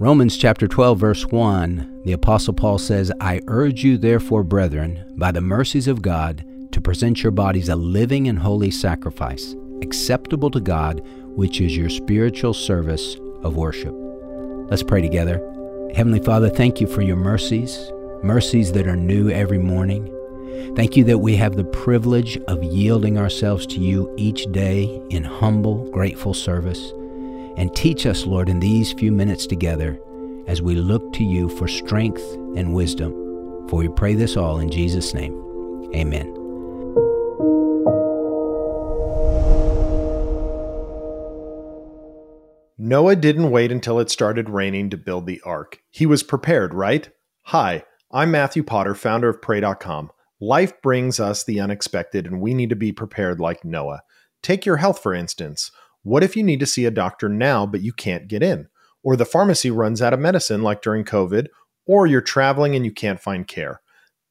Romans chapter 12, verse 1, the Apostle Paul says, I urge you, therefore, brethren, by the mercies of God, to present your bodies a living and holy sacrifice, acceptable to God, which is your spiritual service of worship. Let's pray together. Heavenly Father, thank you for your mercies, mercies that are new every morning. Thank you that we have the privilege of yielding ourselves to you each day in humble, grateful service. And teach us, Lord, in these few minutes together as we look to you for strength and wisdom. For we pray this all in Jesus' name. Amen. Noah didn't wait until it started raining to build the ark. He was prepared, right? Hi, I'm Matthew Potter, founder of Pray.com. Life brings us the unexpected, and we need to be prepared like Noah. Take your health, for instance. What if you need to see a doctor now, but you can't get in? Or the pharmacy runs out of medicine, like during COVID, or you're traveling and you can't find care?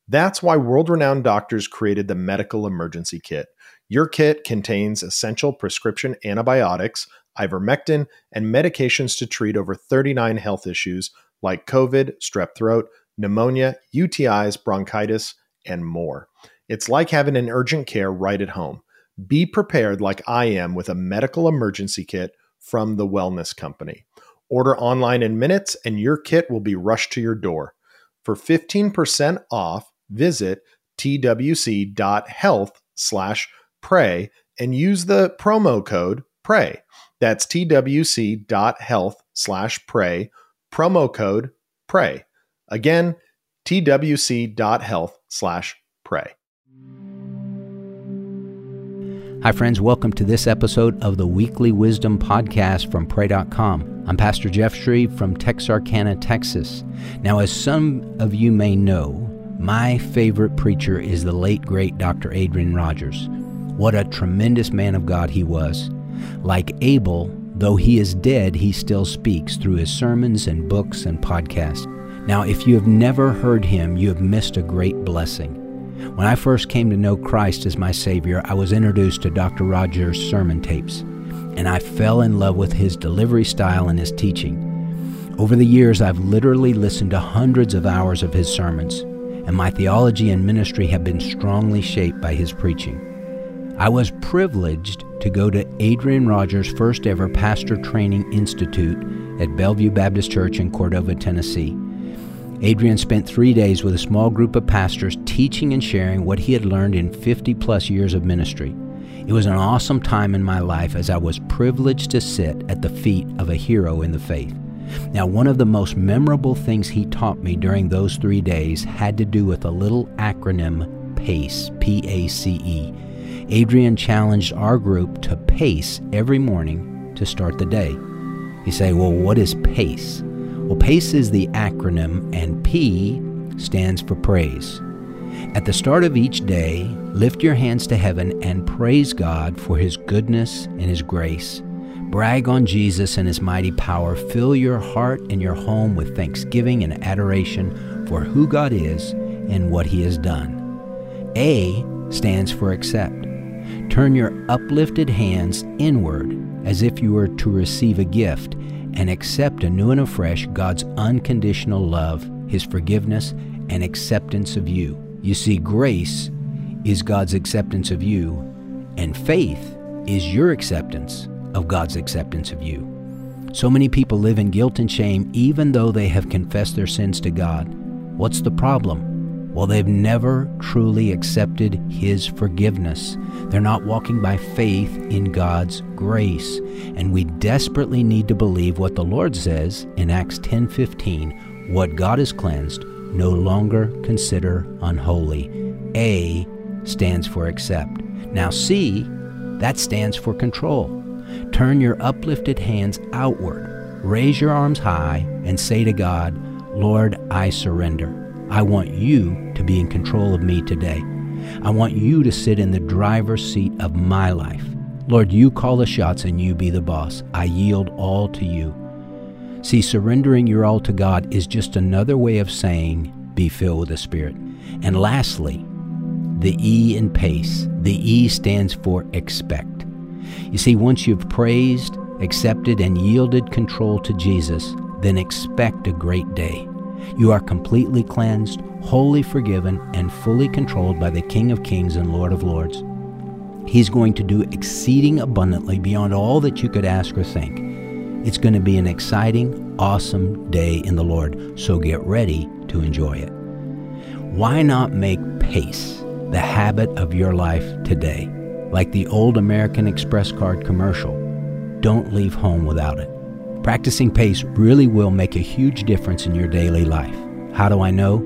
That's why world renowned doctors created the Medical Emergency Kit. Your kit contains essential prescription antibiotics, ivermectin, and medications to treat over 39 health issues like COVID, strep throat, pneumonia, UTIs, bronchitis, and more. It's like having an urgent care right at home. Be prepared like I am with a medical emergency kit from the Wellness Company. Order online in minutes and your kit will be rushed to your door. For 15% off, visit twc.health slash pray and use the promo code PRAY. That's twc.health slash pray, promo code PRAY. Again, twc.health slash pray. Hi, friends. Welcome to this episode of the Weekly Wisdom Podcast from Pray.com. I'm Pastor Jeff Schreve from Texarkana, Texas. Now, as some of you may know, my favorite preacher is the late, great Dr. Adrian Rogers. What a tremendous man of God he was. Like Abel, though he is dead, he still speaks through his sermons and books and podcasts. Now, if you have never heard him, you have missed a great blessing. When I first came to know Christ as my Savior, I was introduced to Dr. Rogers' sermon tapes, and I fell in love with his delivery style and his teaching. Over the years, I've literally listened to hundreds of hours of his sermons, and my theology and ministry have been strongly shaped by his preaching. I was privileged to go to Adrian Rogers' first ever Pastor Training Institute at Bellevue Baptist Church in Cordova, Tennessee. Adrian spent three days with a small group of pastors teaching and sharing what he had learned in 50 plus years of ministry. It was an awesome time in my life as I was privileged to sit at the feet of a hero in the faith. Now, one of the most memorable things he taught me during those three days had to do with a little acronym PACE, P A C E. Adrian challenged our group to pace every morning to start the day. You say, well, what is PACE? Well, PACE is the acronym, and P stands for praise. At the start of each day, lift your hands to heaven and praise God for His goodness and His grace. Brag on Jesus and His mighty power. Fill your heart and your home with thanksgiving and adoration for who God is and what He has done. A stands for accept. Turn your uplifted hands inward as if you were to receive a gift and accept anew and afresh God's unconditional love, His forgiveness, and acceptance of you. You see, grace is God's acceptance of you, and faith is your acceptance of God's acceptance of you. So many people live in guilt and shame even though they have confessed their sins to God. What's the problem? Well, they've never truly accepted His forgiveness. They're not walking by faith in God's grace. And we desperately need to believe what the Lord says in Acts 10:15, what God has cleansed, no longer consider unholy. A stands for accept. Now C, that stands for control. Turn your uplifted hands outward. Raise your arms high and say to God, Lord, I surrender. I want you to be in control of me today. I want you to sit in the driver's seat of my life. Lord, you call the shots and you be the boss. I yield all to you. See, surrendering your all to God is just another way of saying, be filled with the Spirit. And lastly, the E in PACE. The E stands for expect. You see, once you've praised, accepted, and yielded control to Jesus, then expect a great day. You are completely cleansed, wholly forgiven, and fully controlled by the King of Kings and Lord of Lords. He's going to do exceeding abundantly beyond all that you could ask or think. It's going to be an exciting, awesome day in the Lord, so get ready to enjoy it. Why not make pace the habit of your life today? Like the old American Express card commercial, don't leave home without it. Practicing pace really will make a huge difference in your daily life. How do I know?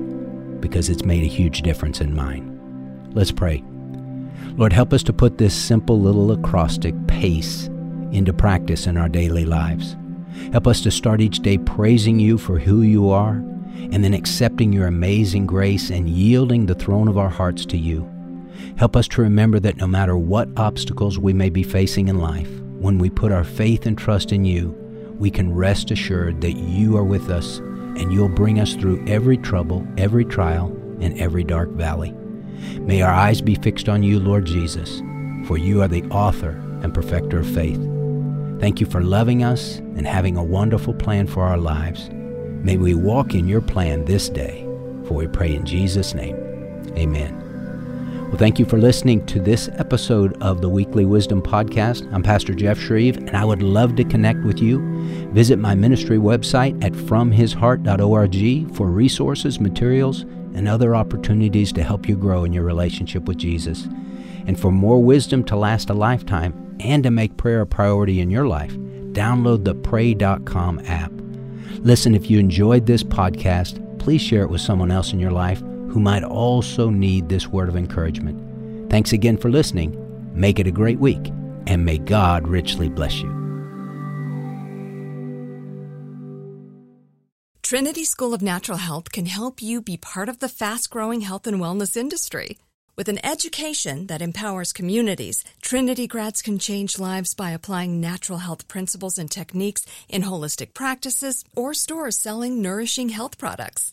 Because it's made a huge difference in mine. Let's pray. Lord, help us to put this simple little acrostic pace into practice in our daily lives. Help us to start each day praising you for who you are and then accepting your amazing grace and yielding the throne of our hearts to you. Help us to remember that no matter what obstacles we may be facing in life, when we put our faith and trust in you, we can rest assured that you are with us and you'll bring us through every trouble, every trial, and every dark valley. May our eyes be fixed on you, Lord Jesus, for you are the author and perfecter of faith. Thank you for loving us and having a wonderful plan for our lives. May we walk in your plan this day, for we pray in Jesus' name. Amen. Well, thank you for listening to this episode of the Weekly Wisdom Podcast. I'm Pastor Jeff Schreve, and I would love to connect with you. Visit my ministry website at fromhisheart.org for resources, materials, and other opportunities to help you grow in your relationship with Jesus. And for more wisdom to last a lifetime and to make prayer a priority in your life, download the pray.com app. Listen, if you enjoyed this podcast, please share it with someone else in your life who might also need this word of encouragement. Thanks again for listening. Make it a great week, and may God richly bless you. Trinity School of Natural Health can help you be part of the fast growing health and wellness industry. With an education that empowers communities, Trinity grads can change lives by applying natural health principles and techniques in holistic practices or stores selling nourishing health products.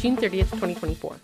June 30th, 2024.